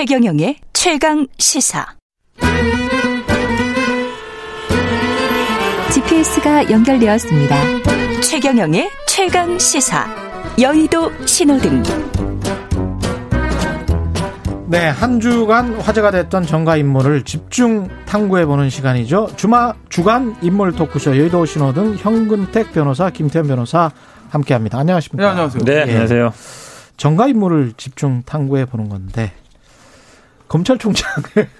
최경영의 최강 시사. GPS가 연결되었습니다. 최경영의 최강 시사. 여의도 신호등. 네, 한 주간 화제가 됐던 정가 인물을 집중 탐구해보는 시간이죠. 주마, 주간 인물 토크쇼 여의도 신호등 현근택 변호사, 김태현 변호사 함께합니다. 안녕하십니까? 네, 안녕하세요. 네, 예. 안녕하세요. 정가 인물을 집중 탐구해 보는 건데 검찰총장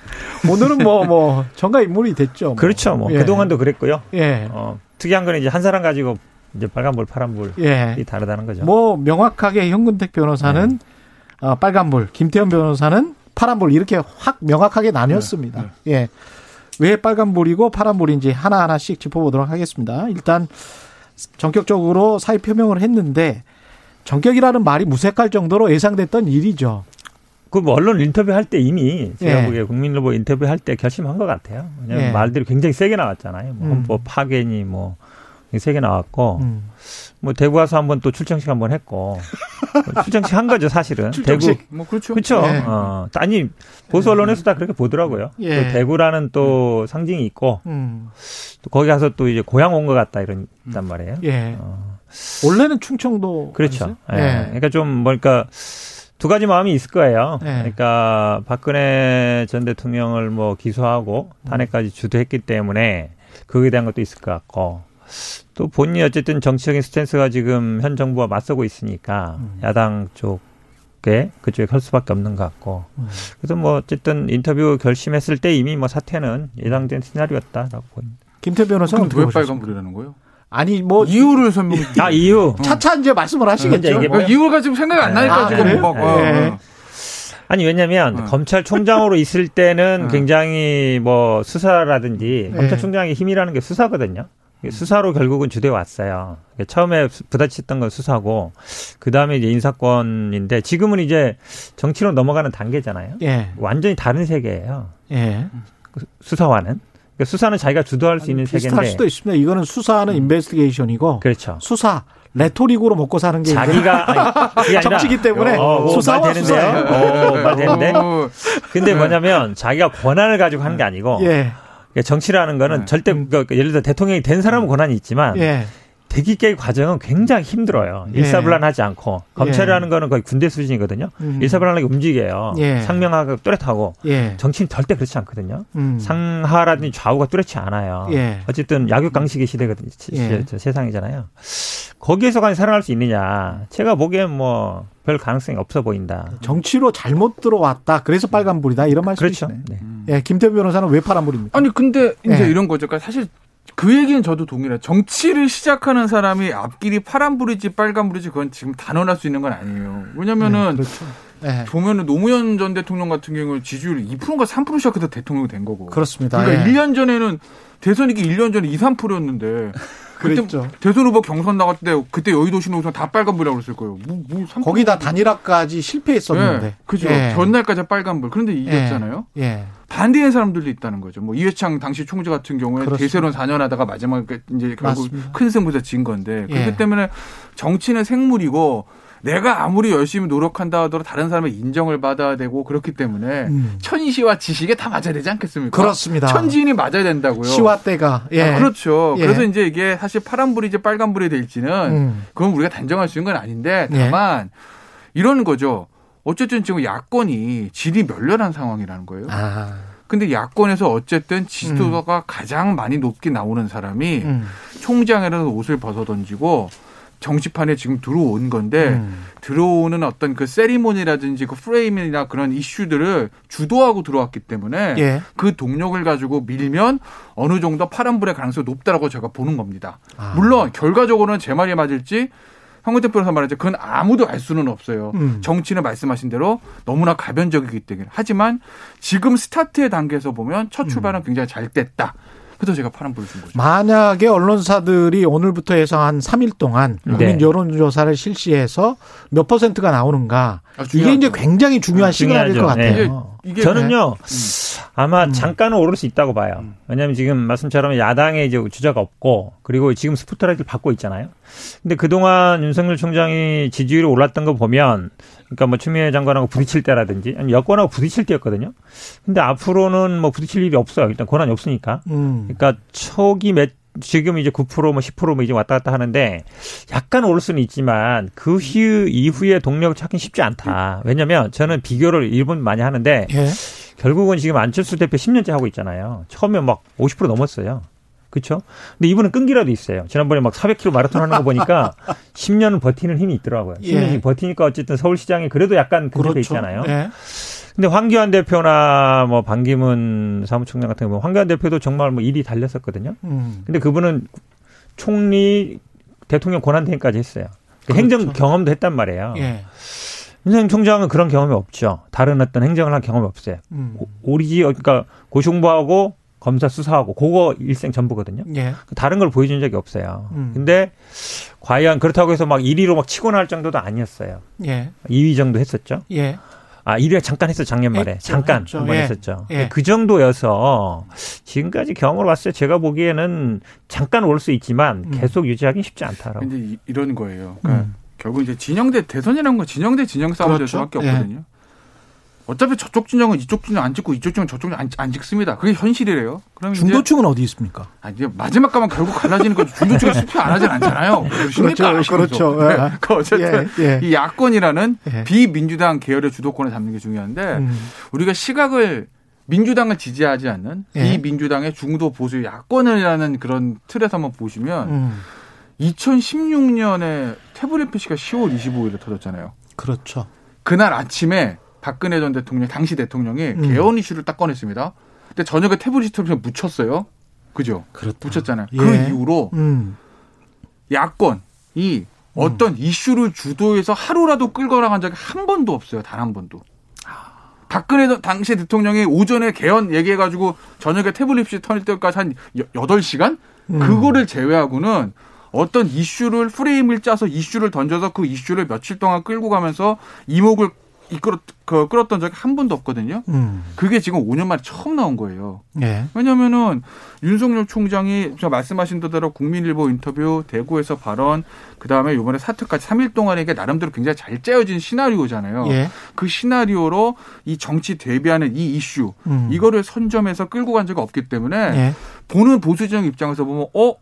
오늘은 뭐 뭐 정가 인물이 됐죠. 뭐. 그렇죠. 뭐 예. 그동안도 그랬고요. 예, 어, 특이한 건 이제 한 사람 가지고 이제 빨간불, 파란불이 예. 다르다는 거죠. 뭐 명확하게 현근택 변호사는 네. 어, 빨간불, 김태현 변호사는 파란불 이렇게 확 명확하게 나뉘었습니다. 네, 예. 왜 빨간불이고 파란불인지 하나하나씩 짚어보도록 하겠습니다. 일단 전격적으로 사의 표명을 했는데 전격이라는 말이 무색할 정도로 예상됐던 일이죠. 그뭐 언론 인터뷰 할 때 이미 제가 예. 보기에 국민일보 인터뷰 할 때 결심한 것 같아요. 왜냐하면 예. 말들이 굉장히 세게 나왔잖아요. 뭐 음. 헌법 파괴니 뭐 세게 나왔고 음. 뭐 대구 와서 한번 또 출정식 한번 했고 뭐 출정식 한 거죠 사실은. 출정식. 대구 뭐 그렇죠. 그렇죠. 예. 어, 아니 보수 언론에서 다 그렇게 보더라고요. 예. 또 대구라는 또 상징이 있고 음. 또 거기 가서 또 이제 고향 온 것 같다 이런 단 말이에요. 예. 어. 원래는 충청도 그렇죠. 예. 예. 그러니까 좀 뭐니까 두 가지 마음이 있을 거예요. 예. 그러니까 박근혜 전 대통령을 뭐 기소하고 탄핵까지 주도했기 때문에 그에 대한 것도 있을 것 같고 또 본인이 어쨌든 정치적인 스탠스가 지금 현 정부와 맞서고 있으니까 음. 야당 쪽에 그쪽에 갈 수밖에 없는 것 같고 음. 그래서 뭐 어쨌든 인터뷰 결심했을 때 이미 뭐 사퇴는 예상된 시나리오였다라고 보입니다. 김태현 변호사는 왜 보셨습니까? 빨간 불이라는 거예요? 아니 뭐 이유를 설명해. 아 이유 차차 이제 말씀을 하시겠죠. 이제 이게 어, 이유가 지금 생각이 안 나니까 아, 지금. 어, 예. 어. 아니 왜냐하면 어. 검찰총장으로 있을 때는 어. 굉장히 뭐 수사라든지 네. 검찰총장의 힘이라는 게 수사거든요. 수사로 결국은 주돼 왔어요. 처음에 수- 부딪혔던 건 수사고 그 다음에 이제 인사권인데 지금은 이제 정치로 넘어가는 단계잖아요. 예. 완전히 다른 세계예요. 예. 그 수사와는 그러니까 수사는 자기가 주도할 수 있는 비슷할 세계인데 수도 있습니다. 이거는 수사는 인베스티게이션이고 그렇죠. 수사 레토릭으로 먹고 사는 게 자기가 아니, 정치기 때문에 어, 어, 수사와 말 되는데요. 어, 말 되는데. 어, 근데 뭐냐면 자기가 권한을 가지고 하는 게 아니고 예. 그러니까 정치라는 거는 네. 절대 그 예를 들어 대통령이 된 사람은 권한이 있지만 예. 깨 과정은 굉장히 힘들어요. 예. 일사불란하지 않고 검찰이라는 거는 거의 군대 수준이거든요. 음. 일사불란하게 움직여요. 예. 상명하고 뚜렷하고 예. 정치는 절대 그렇지 않거든요. 음. 상하라든지 좌우가 뚜렷이 않아요. 예. 어쨌든 약육강식의 시대거든요. 시- 예. 시- 세상이잖아요. 거기에서 과연 살아날 수 있느냐? 제가 보기엔 뭐 별 가능성이 없어 보인다. 정치로 잘못 들어왔다. 그래서 빨간불이다. 이런 그렇죠. 말씀이시네. 네. 예. 김태현 변호사는 왜 파란불입니까? 아니 근데 이제 예. 이런 거죠. 그러니까 사실 그 얘기는 저도 동일해요. 정치를 시작하는 사람이 앞길이 파란 불이지 빨간 불이지 그건 지금 단언할 수 있는 건 아니에요. 왜냐면은 그렇죠. 예. 보면은 노무현 전 대통령 같은 경우는 지지율이 2%인가 3% 시작해서 대통령이 된 거고. 그렇습니다. 그러니까 예. 1년 전에는 대선 이기 1년 전에 2, 3%였는데 그때 그랬죠. 대선 후보 경선 나갔을 때 그때 여의도 신호선 다 빨간불이라고 그랬을 거예요. 뭐, 뭐 3%. 거기다 단일화까지 실패했었는데. 네, 그죠. 예. 전날까지 빨간불. 그런데 이겼잖아요. 예. 반대의 사람들도 있다는 거죠. 뭐 이회창 당시 총재 같은 경우에. 대세론 4년 하다가 마지막에 이제 결국 맞습니다. 큰 승부에서 진 건데 예. 그렇기 때문에 정치는 생물이고 내가 아무리 열심히 노력한다 하더라도 다른 사람의 인정을 받아야 되고 그렇기 때문에 음. 천시와 지식에 다 맞아야 되지 않겠습니까? 그렇습니다. 천지인이 맞아야 된다고요. 시와 때가. 예. 아, 그렇죠. 예. 그래서 이제 이게 사실 파란불이지 빨간불이 될지는 음. 그건 우리가 단정할 수 있는 건 아닌데 예. 다만 이러는 거죠. 어쨌든 지금 야권이 질이 멸렬한 상황이라는 거예요. 아. 근데 야권에서 어쨌든 지지도가 가장 많이 높게 나오는 사람이 음. 총장이라는 옷을 벗어 던지고 정치판에 지금 들어온 건데 음. 들어오는 어떤 그 세리머니라든지 그 프레임이나 그런 이슈들을 주도하고 들어왔기 때문에 예. 그 동력을 가지고 밀면 어느 정도 파란불의 가능성이 높다라고 제가 보는 겁니다. 아. 물론 결과적으로는 제 말이 맞을지 황근택 변호사 말했죠. 그건 아무도 알 수는 없어요. 음. 정치는 말씀하신 대로 너무나 가변적이기 때문에. 하지만 지금 스타트의 단계에서 보면 첫 출발은 굉장히 잘 됐다. 그래서 제가 파란불을 준 거죠. 만약에 언론사들이 오늘부터 해서 한 3일 동안 국민 네. 여론조사를 실시해서 몇 퍼센트가 나오는가 아, 이게. 이제 굉장히 중요한 아, 시그널일 것. 같아요. 이게 저는요 아마 음. 잠깐은 오를 수 있다고 봐요. 왜냐하면 지금 말씀처럼 야당에 이제 주자가 없고 그리고 지금 스포트라이트를 받고 있잖아요. 근데 그동안 윤석열 총장이 지지율이 올랐던 거 보면 그러니까 뭐 추미애 장관하고 부딪힐 때라든지 아니 여권하고 부딪힐 때였거든요. 근데 앞으로는 뭐 부딪힐 일이 없어요. 일단 권한이 없으니까. 음. 그러니까 초기 몇 지금 이제 9%뭐 10%뭐 이제 왔다 갔다 하는데 약간 오를 수는 있지만 그 후, 이후에 동력을 찾긴 쉽지 않다. 왜냐면 저는 비교를 일본 많이 하는데 예. 결국은 지금 안철수 대표 10년째 하고 있잖아요. 처음에 막 50% 넘었어요. 그렇죠? 근데 이분은 끈기라도 있어요. 지난번에 막 400km 마라톤 하는 거 보니까 10년은 버티는 힘이 있더라고요. 10년이 예. 버티니까 어쨌든 서울시장에 그래도 약간 근접해 그렇죠. 있잖아요. 예. 근데 황교안 대표나 뭐 반기문 사무총장 같은 경우 황교안 대표도 정말 뭐 일이 달렸었거든요. 음. 근데 그분은 총리 대통령 권한대행까지 했어요. 그렇죠. 행정 경험도 했단 말이에요. 예. 윤석열 총장은 그런 경험이 없죠. 다른 어떤 행정을 한 경험이 없어요. 음. 오- 오리지 그러니까 고시공부하고 검사 수사하고 그거 일생 전부거든요. 예. 다른 걸 보여준 적이 없어요. 음. 근데 과연 그렇다고 해서 막 1위로 막 치고 나갈 정도도 아니었어요. 예. 2위 정도 했었죠. 예. 아, 1위 잠깐 했어 작년 말에. 했죠, 잠깐 했죠. 한번 예. 했었죠. 예. 그 정도여서 지금까지 경험을 봤을 때 제가 보기에는 잠깐 올 수 있지만 음. 계속 유지하기는 쉽지 않다라고. 근데 이- 이런 거예요. 그러니까 음. 결국 이제 진영 대 대선이라는 건 진영 대 진영 싸움이 될 그렇죠. 수밖에 예. 없거든요. 어차피 저쪽 진영은 이쪽 진영 안 찍고 이쪽 진영 저쪽 진영 안, 안 찍습니다. 그게 현실이래요. 그럼 중도층은 어디 있습니까? 아, 이제 마지막 가면 결국 갈라지는 거죠. 중도층이 수표 안 하진 않잖아요. 그러십니까? 그렇죠, 그렇죠. 네. 그 어쨌든 예, 예. 이 야권이라는 예. 비민주당 계열의 주도권을 잡는 게 중요한데 음. 우리가 시각을 민주당을 지지하지 않는 예. 비민주당의 중도 보수 야권이라는 그런 틀에서 한번 보시면 음. 2016년에 태블릿 PC가 10월 25일에 터졌잖아요. 그렇죠. 그날 아침에 박근혜 전 대통령, 당시 대통령이 음. 개헌 이슈를 딱 꺼냈습니다. 근데 저녁에 태블릿 PC를 묻혔어요. 그죠? 그렇다. 묻혔잖아요. 예. 그 이후로 음. 야권이 어떤 이슈를 주도해서 하루라도 끌고 나간 적이 한 번도 없어요. 단 한 번도. 박근혜 당시 대통령이 오전에 개헌 얘기해가지고 저녁에 태블릿 PC 터질 때까지 한 8시간? 음. 그거를 제외하고는 어떤 이슈를 프레임을 짜서 이슈를 던져서 그 이슈를 며칠 동안 끌고 가면서 이목을 이끌었, 그, 끌었던 적이 한 번도 없거든요. 음. 그게 지금 5년 만에 처음 나온 거예요. 예. 왜냐면은 윤석열 총장이 저 말씀하신 대로 국민일보 인터뷰, 대구에서 발언, 그 다음에 이번에 사퇴까지 3일 동안에 이게 나름대로 굉장히 잘 짜여진 시나리오잖아요. 예. 그 시나리오로 이 정치 대비하는 이 이슈, 음. 이거를 선점해서 끌고 간 적이 없기 때문에 예. 보는 보수진영 입장에서 보면, 어?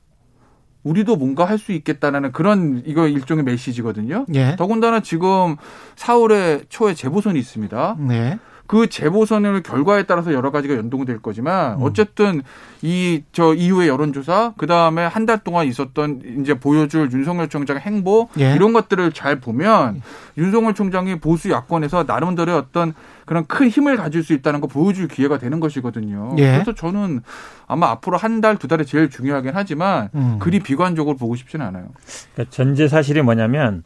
우리도 뭔가 할 수 있겠다라는 그런 이거 일종의 메시지거든요. 예. 더군다나 지금 4월에 초에 재보선이 있습니다. 네. 그 재보선의 결과에 따라서 여러 가지가 연동될 거지만 음. 어쨌든 이 저 이후의 여론조사 그 다음에 한 달 동안 있었던 이제 보여줄 윤석열 총장의 행보 예. 이런 것들을 잘 보면 윤석열 총장이 보수 야권에서 나름대로의 어떤 그런 큰 힘을 가질 수 있다는 거 보여줄 기회가 되는 것이거든요. 예. 그래서 저는 아마 앞으로 한 달 두 달이 제일 중요하긴 하지만 음. 그리 비관적으로 보고 싶지는 않아요. 그러니까 전제 사실이 뭐냐면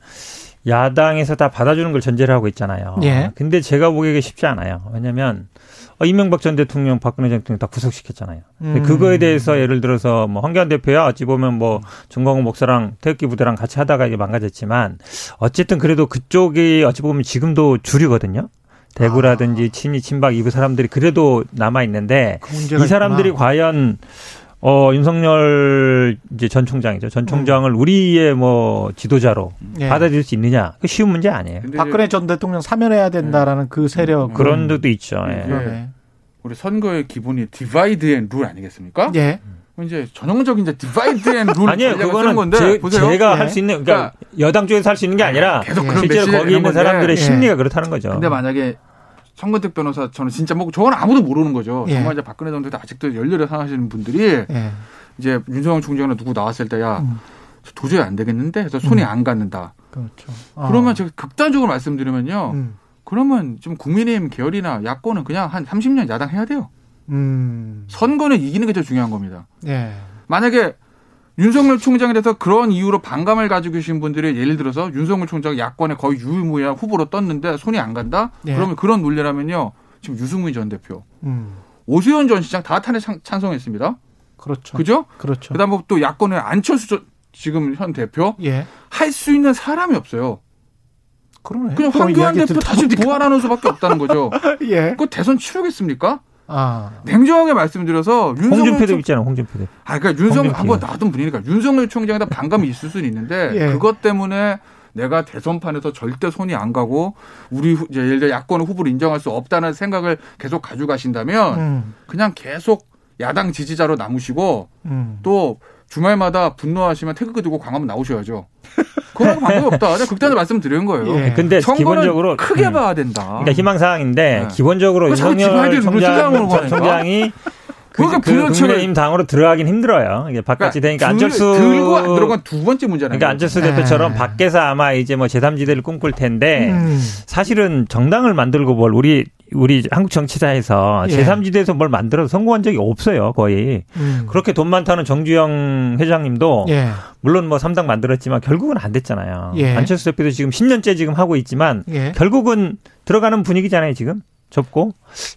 야당에서 다 받아주는 걸 전제를 하고 있잖아요. 예. 근데 제가 보기에 쉽지 않아요. 왜냐면 어, 이명박 전 대통령, 박근혜 전 대통령 다 구속시켰잖아요. 음. 그거에 대해서 예를 들어서 뭐 황교안 대표야 어찌 보면 뭐 정광훈 목사랑 태극기 부대랑 같이 하다가 이게 망가졌지만 어쨌든 그래도 그쪽이 어찌 보면 지금도 주류거든요. 대구라든지 친이 친박 이부 사람들이 그래도 남아 있는데 그 이 사람들이 있구나. 과연 어 윤석열 이제 전 총장이죠. 전 총장을 우리의 뭐 지도자로 예. 받아들일 수 있느냐? 그 쉬운 문제 아니에요. 박근혜 전 대통령 사면해야 된다라는 그 세력 그런 데도 있죠. 예. 예. 그러네. 우리 선거의 기본이 divide and rule 아니겠습니까? 예. 이제 전형적인 이제 divide and rule 아니에요. 그거는 건데 제, 보세요. 제가 예. 할수 있는 그러니까 여당 쪽에서 할 수 있는 게 아니라 계속 그런 실제로 거기 있는 건데. 사람들의 예. 심리가 그렇다는 거죠. 근데 만약에 성근택 변호사 저는 진짜 뭐 저건 아무도 모르는 거죠. 예. 정말 이제 박근혜 전 대통령 아직도 열렬히 생각하시는 분들이 예. 이제 윤석열 총장이나 누구 나왔을 때야 음. 도저히 안 되겠는데 해서 손이 안 갖는다. 그렇죠. 어. 그러면 제가 극단적으로 말씀드리면요. 음. 그러면 좀 국민의힘 계열이나 야권은 그냥 한 30년 야당 해야 돼요. 음. 선거는 이기는 게 제일 중요한 겁니다. 예. 만약에 윤석열 총장에 대해서 그런 이유로 반감을 가지고 계신 분들이 예를 들어서 윤석열 총장 야권의 거의 유일무이한 후보로 떴는데 손이 안 간다? 예. 그러면 그런 논리라면요. 지금 유승민 전 대표, 음. 오세훈 전 시장 다 탄핵 찬- 찬성했습니다. 그렇죠. 그죠? 그렇죠. 그다음에 또 야권의 안철수 전- 지금 현 대표 예. 할 수 있는 사람이 없어요. 그러네. 그냥 황교안 대표 다시. 부활하는 수밖에 없다는 거죠. 예. 그 대선 치르겠습니까? 아. 냉정하게 말씀드려서 윤석열 홍준표도 총... 있잖아요. 홍준표도. 아, 그러니까 윤석열. 한번 나왔던 분이니까 윤석열 총장에다 반감이 있을 수는 있는데 예. 그것 때문에 내가 대선판에서 절대 손이 안 가고 우리 후- 이제 예를 들어 야권 후보를 인정할 수 없다는 생각을 계속 가지고 가신다면 음, 그냥 계속 야당 지지자로 남으시고 음. 또 주말마다 분노하시면 태극기 들고 광화문 나오셔야죠. 그건 방법이 없다. 그냥 극단을 말씀드리는 거예요. 예. 근데 기본적으로 크게 음. 봐야 된다. 그러니까 희망사항인데 네. 기본적으로 윤석열 총장. 총장이 그, 그러니까 국민의힘 당으로 들어가긴 힘들어요. 이게 바깥이 되니까 들- 안철수 들고 안 들어간 두 번째 문제라는 그러니까. 안철수 네. 대표처럼 밖에서 아마 이제 뭐 제3지대를 꿈꿀 텐데 음. 사실은 정당을 만들고 뭘 우리 우리 한국 정치사에서 예. 제3지대에서 뭘 만들어서 성공한 적이 없어요, 거의. 음. 그렇게 돈 많다는 정주영 회장님도 예. 물론 뭐 3당 만들었지만 결국은 안 됐잖아요. 예. 안철수 대표도 지금 10년째 지금 하고 있지만 예. 결국은 들어가는 분위기잖아요, 지금. 좁고.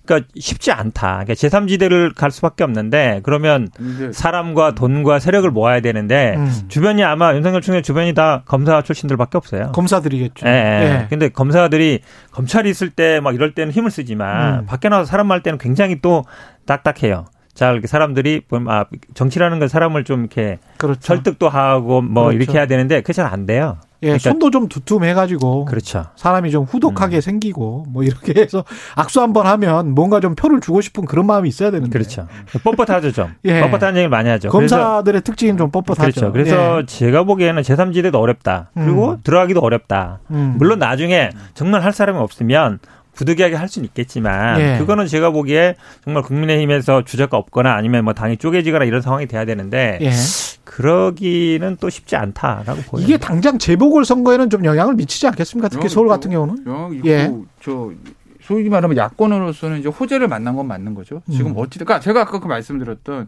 그러니까 쉽지 않다. 그러니까 제3지대를 갈 수밖에 없는데 그러면 사람과 돈과 세력을 모아야 되는데 음. 주변이 아마 윤석열 총장 주변이 다 검사 출신들밖에 없어요. 검사들이겠죠. 예, 예. 예. 근데 검사들이 검찰이 있을 때 막 이럴 때는 힘을 쓰지만 음. 밖에 나와서 사람 말 때는 굉장히 또 딱딱해요. 자, 이렇게 사람들이 아, 정치라는 건 사람을 좀 이렇게 그렇죠. 설득도 하고 뭐 그렇죠. 이렇게 해야 되는데 그게 잘 안 돼요. 예, 그러니까- 손도 좀 두툼해가지고 그렇죠. 사람이 좀 후독하게 생기고 뭐 이렇게 해서 악수 한번 하면 뭔가 좀 표를 주고 싶은 그런 마음이 있어야 되는데. 그렇죠. 뻣뻣하죠, 좀. 예. 뻣뻣한 얘기를 많이 하죠. 검사들의 특징은 좀 뻣뻣하죠. 그렇죠. 그래서 예. 제가 보기에는 제3지대도 어렵다. 그리고 음. 들어가기도 어렵다. 음. 물론 나중에 정말 할 사람이 없으면 부득이하게 할 수는 있겠지만 예. 그거는 제가 보기에 정말 국민의힘에서 주자가 없거나 아니면 뭐 당이 쪼개지거나 이런 상황이 돼야 되는데 예. 그러기는 또 쉽지 않다라고 보여요. 이게 당장 재보궐 선거에는 좀 영향을 미치지 않겠습니까? 특히 영향 서울. 같은 경우는. 영향 있고 예. 저 소위 말하면 야권으로서는 이제 호재를 만난 건 맞는 거죠. 지금 음. 어찌든 그러니까 제가 아까 그 말씀드렸던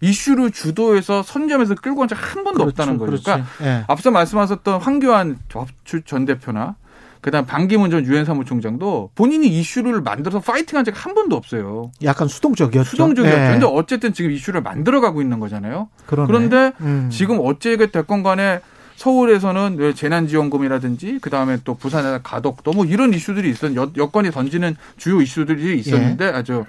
이슈를 주도해서 선점에서 끌고 온 적 한 번도 없다는 거죠. 그렇지. 그러니까 예. 앞서 말씀하셨던 황교안 전 대표나 그다음 반기문 전 유엔 사무총장도 본인이 이슈를 만들어서 파이팅한 적 한 번도 없어요. 약간 수동적이었죠. 수동적이었죠. 예. 근데 어쨌든 지금 이슈를 만들어가고 있는 거잖아요. 그러네. 그런데 음. 지금 어찌게 됐건 간에 서울에서는 왜 재난지원금이라든지 그 다음에 또 부산에 가덕도 뭐 이런 이슈들이 있었 여, 여건이 던지는 주요 이슈들이 있었는데 예. 아주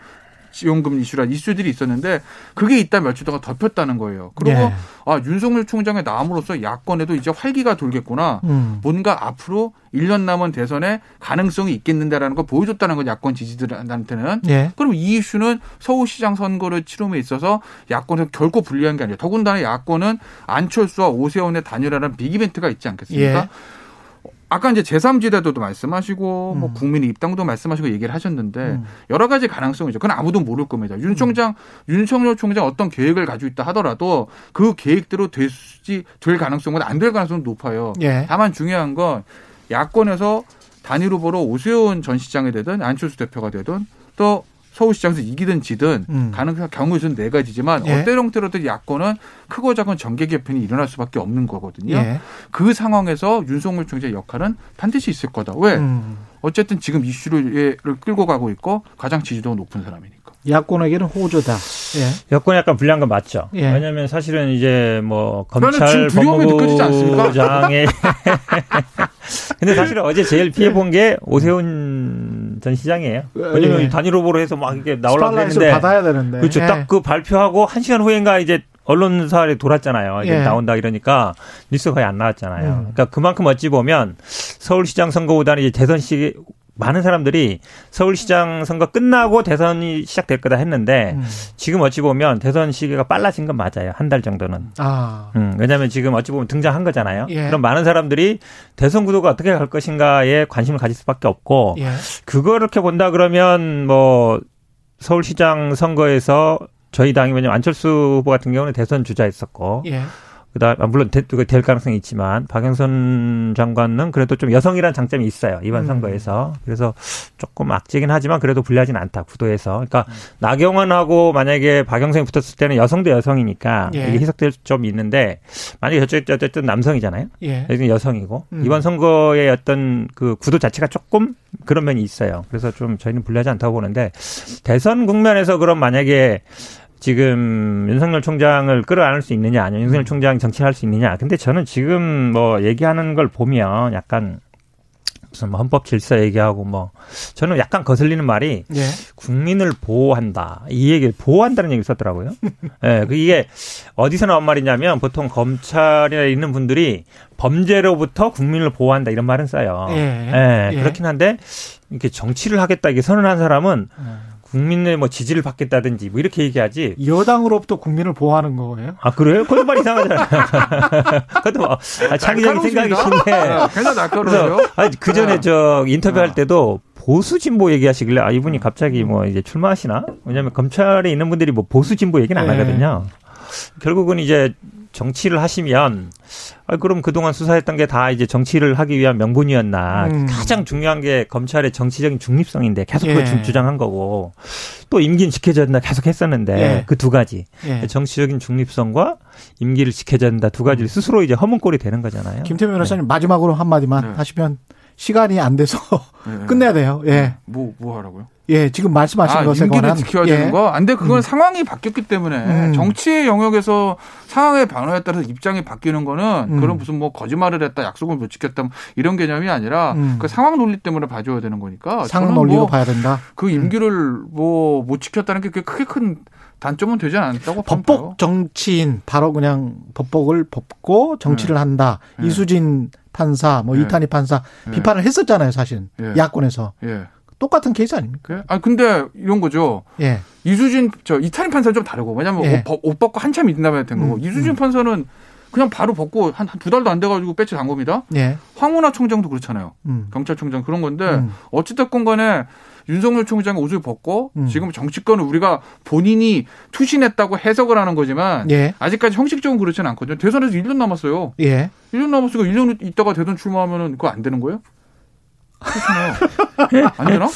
지원금 이슈란 이슈들이 있었는데 그게 있다 며칠 동안 덮였다는 거예요. 그리고 예. 아 윤석열 총장의 나옴으로써 야권에도 이제 활기가 돌겠구나. 음. 뭔가 앞으로 1년 남은 대선에 가능성이 있겠는데라는 걸 보여줬다는 건 야권 지지들한테는 예. 그럼 이 이슈는 서울시장 선거를 치름에 있어서 야권에서 결코 불리한 게 아니라 더군다나 야권은 안철수와 오세훈의 단일화라는 빅이벤트가 있지 않겠습니까? 예. 아까 이제 제3지대도도 말씀하시고 뭐 음. 국민의 입당도 말씀하시고 얘기를 하셨는데 음. 여러 가지 가능성이죠. 그건 아무도 모를 겁니다. 윤 총장, 윤석열 총장 어떤 계획을 가지고 있다 하더라도 그 계획대로 될지 될 가능성은 안 될 가능성은 높아요. 예. 다만 중요한 건 야권에서 단일 후보로 오세훈 전 시장이 되든 안철수 대표가 되든 또 서울시장에서 이기든 지든 음. 가능한 경우의 수는 네 가지지만 예. 어떤 형태로든 야권은 크고 작은 정계 개편이 일어날 수밖에 없는 거거든요. 예. 그 상황에서 윤석열 총장의 역할은 반드시 있을 거다. 왜? 음. 어쨌든 지금 이슈를 끌고 가고 있고 가장 지지도가 높은 사람이니까. 야권에게는 호조다. 예. 여건이 약간 불리한 건 맞죠. 예. 왜냐하면 사실은 이제 뭐 검찰 지금 두려움이 느껴지지 않습니까? 법무부장의 근데 사실은 어제 제일 피해 본 게 오세훈 전 시장이에요. 왜냐면 예. 단일 후보로 해서 막 이렇게 나오려고 스팟라이트를 했는데 받아야 되는데. 그렇죠. 예. 딱그 발표하고 한 시간 후인가 이제 언론사에 돌았잖아요. 이게 예. 나온다 이러니까 뉴스가 거의 안 나왔잖아요. 음. 그러니까 그만큼 어찌 보면 서울시장 선거보다는 이제 대선 시 많은 사람들이 서울시장 선거 끝나고 대선이 시작될 거다 했는데 음. 지금 어찌 보면 대선 시기가 빨라진 건 맞아요. 한 달 정도는. 아. 음, 왜냐하면 지금 어찌 보면 등장한 거잖아요. 예. 그럼 많은 사람들이 대선 구도가 어떻게 갈 것인가에 관심을 가질 수밖에 없고 예. 그걸 이렇게 본다 그러면 뭐 서울시장 선거에서 저희 당이 왜냐면 안철수 후보 같은 경우는 대선 주자였었고 예. 그다음 아, 물론 되- 될 가능성이 있지만 박영선 장관은 그래도 좀 여성이라는 장점이 있어요 이번 음. 선거에서 그래서 조금 악재긴 하지만 그래도 불리하진 않다 구도에서 그러니까 음. 나경원하고 만약에 박영선이 붙었을 때는 여성 대 여성이니까 예. 이게 해석될 점이 있는데 만약에 저쪽이 어쨌든 남성이잖아요 예. 여기는 여성이고 음. 이번 선거의 어떤 그 구도 자체가 조금 그런 면이 있어요. 그래서 좀 저희는 불리하지 않다고 보는데 대선 국면에서 그럼 만약에 지금 윤석열 총장을 끌어안을 수 있느냐, 아니면 윤석열 총장이 정치할 수 있느냐. 근데 저는 지금 뭐 얘기하는 걸 보면 약간 무슨 뭐 헌법 질서 얘기하고 뭐 저는 약간 거슬리는 말이 예. 국민을 보호한다 이 얘기를 보호한다는 얘기를 썼더라고요. 예, 그 이게 어디서 나온 말이냐면 보통 검찰에 있는 분들이 범죄로부터 국민을 보호한다 이런 말은 써요. 예. 예, 예. 그렇긴 한데 이렇게 정치를 하겠다 이게 선언한 사람은 국민의 뭐 지지를 받겠다든지 뭐 이렇게 얘기하지. 여당으로부터 국민을 보호하는 거예요? 아 그래요? 그건 말 이상하잖아요. 그것도 뭐, 아, 창의적인 생각이신데. 네, 굉장히 날카로워요. 아니, 그 전에 저 인터뷰할 아. 때도 보수 진보 얘기하시길래 아 이분이 갑자기 뭐 이제 출마하시나? 왜냐하면 검찰에 있는 분들이 뭐 보수 진보 얘기는 안 네. 하거든요. 결국은 이제 정치를 하시면 아 그럼 그동안 수사했던 게 다 이제 정치를 하기 위한 명분이었나? 음. 가장 중요한 게 검찰의 정치적인 중립성인데 계속 예. 그걸 주- 주장한 거고 또 임기는 지켜져야 된다 계속 했었는데 예. 그두 가지 예. 정치적인 중립성과 임기를 지켜져야 된다 두 가지를 스스로 이제 허문꼴이 되는 거잖아요. 김태민 변호사님 마지막으로 한 마디만 네. 하시면 시간이 안 돼서 네. 끝내야 돼요. 예. 뭐, 뭐 하라고요? 예, 지금 말씀하신 아, 것에 임기를 관한 지켜야 예. 되는 거? 안 돼, 그건 상황이 바뀌었기 때문에 음. 정치의 영역에서 상황의 변화에 따라서 입장이 바뀌는 거는 음. 그런 무슨 뭐 거짓말을 했다, 약속을 못 지켰다 뭐 이런 개념이 아니라 음. 그 상황 논리 때문에 봐줘야 되는 거니까 상 저는 논리로 뭐 봐야 된다. 그 임기를 뭐 못 지켰다는 게 크게 큰 단점은 되지 않았다고 법복. 정치인 바로 그냥 법복을 벗고 정치를 한다. 네. 이수진 판사, 뭐 네. 이탄희 판사 네. 비판을 했었잖아요, 사실 예. 야권에서 예. 똑같은 케이스 아닙니까? 아 근데 이런 거죠. 예, 이수진 저 이탄희 판사는 좀 다르고 왜냐면 예. 옷, 벗- 옷 벗고 한참 있나봐야 된 거고 음, 이수진 음. 판사는 그냥 바로 벗고 한 두 달도 안 돼가지고 배치 간 겁니다. 예, 황운하 총장도 그렇잖아요. 음, 경찰청장 그런 건데 음. 어찌됐건 간에 윤석열 총장이 옷을 벗고 음. 지금 정치권을 우리가 본인이 투신했다고 해석을 하는 거지만 예, 아직까지 형식적으로 그렇지는 않거든요. 대선에서 1년 남았어요. 예. 1년 남았으니까 1년 있다가 대선 출마하면은 그거 안 되는 거예요? 그렇잖아요. 안 되나?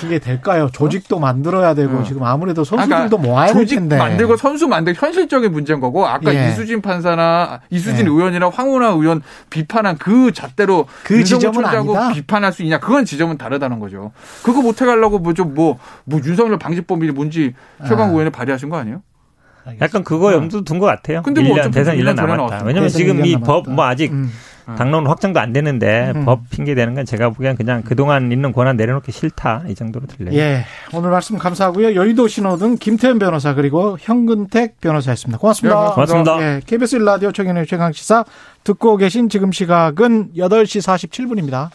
그게 될까요? 조직도 만들어야 되고 어. 지금 아무래도 그러니까 선수들도 모아야 될 조직 텐데. 만들고 선수 만들고 현실적인 문제인 거고 아까 예. 이수진 판사나 이수진 예. 의원이나 황운하 의원 비판한 그 잣대로 그 지점은 총장하고 아니다? 비판할 수 있냐 그건 지점은 다르다는 거죠. 그거 못 해 가려고 뭐 좀 뭐 뭐 윤석열 방지법이 뭔지 최강 아. 의원이 발의하신 거 아니에요? 약간 그거 염두 둔 것 같아요. 근데 뭐 1년, 어차피 대선 1년 1년 전에 남았다. 왜냐면 지금 1년 이 법. 뭐 아직 음. 당론 확정도 안 되는데 음. 법 핑계 대는 건 제가 보기엔 그냥 그동안 있는 권한 내려놓기 싫다 이 정도로 들려요. 예, 오늘 말씀 감사하고요. 여의도 신호등 김태현 변호사 그리고 현근택 변호사였습니다. 고맙습니다. 예, 고맙습니다. 예, KBS 1라디오 최경영의 최강 시사 듣고 계신 지금 시각은 8시 47분입니다.